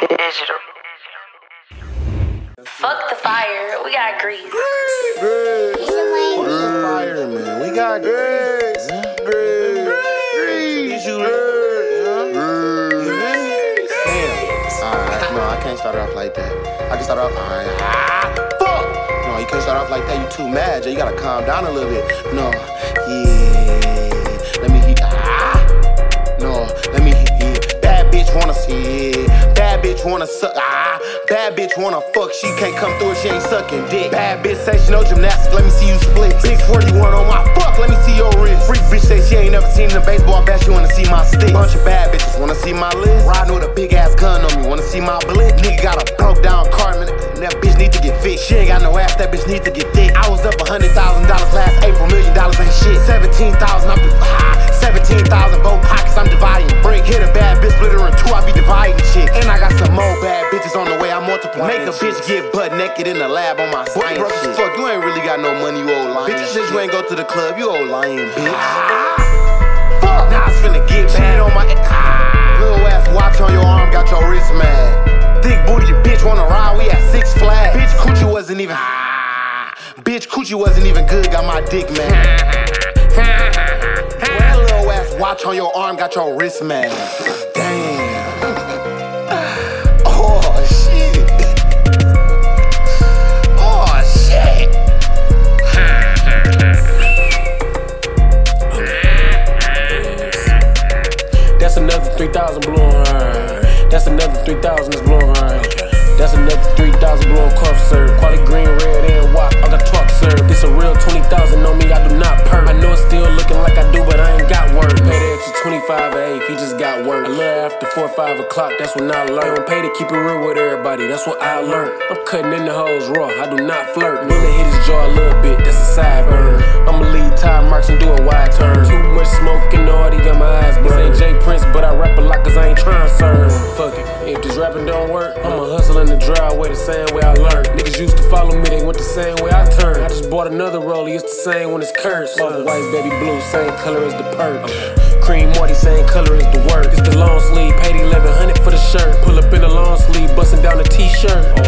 Digital. Fuck the fire. We got grease. Grease. The fire, man. We got grease. Grease. Grease. Grease. Alright, no, I can't start it off like that. I can start off. Alright. Ah, fuck. No, you can't start off like that. You too mad, Jay. You gotta calm down a little bit. No. Yeah. Bitch wanna suck. Ah. Bad bitch wanna fuck. She can't come through if she ain't sucking dick. Bad bitch say she no gymnastics. Let me see you split. Big 41 on my fuck. Let me see your wrist. Freak bitch say she ain't never seen a baseball bat. She wanna see my stick. Bunch of bad bitches wanna see my list. Riding with a big ass gun on me. Wanna see my blick. Nigga got a broke down car. Man, that bitch need to get fixed. She ain't got no ass. That bitch need to get thick. I was up a hundred thousand dollars last April. Million dollars ain't shit. Seventeen thousand. Bitch get butt naked in the lab on my Boy, shit. Fuck, you ain't really got no money, you old lying. Bitch, since you ain't go to the club, you old lying, bitch. Ah, fuck, now it's finna get bad on my. Ah, little ass watch on your arm, got your wrist mad. Thick booty, you bitch wanna ride, we at Six Flags. Bitch, coochie wasn't even. Ah, bitch, coochie wasn't even good, got my dick mad. That little ass watch on your arm, got your wrist mad. 3,000 blue on her. That's another 3,000 that's blue on. That's another 3,000 blue on cough, sir. Quality green, red, and white. I got talk, sir. This a real 20,000 on me, I do not perk. I know it's still looking like I do, but I ain't got work. Pay the extra 25 a 8, he just got work. A little after 4 or 5 o'clock, that's when I learn. Don't pay to keep it real with everybody, that's what I learned. I'm cutting in the hoes raw, I do not flirt. Bullet hit his jaw a little bit, that's a side burn. I'ma lead trying to serve. Fuck it, if this rapping don't work, I'ma hustle in the driveway the same way I learned. Niggas used to follow me, they went the same way I turned. I just bought another rollie, it's the same when it's cursed. Off white, baby blue, same color as the perk. Cream Morty, same color as the work. It's the long sleeve, paid 1100 for the shirt. Pull up in the long sleeve, busting down. All dubs, all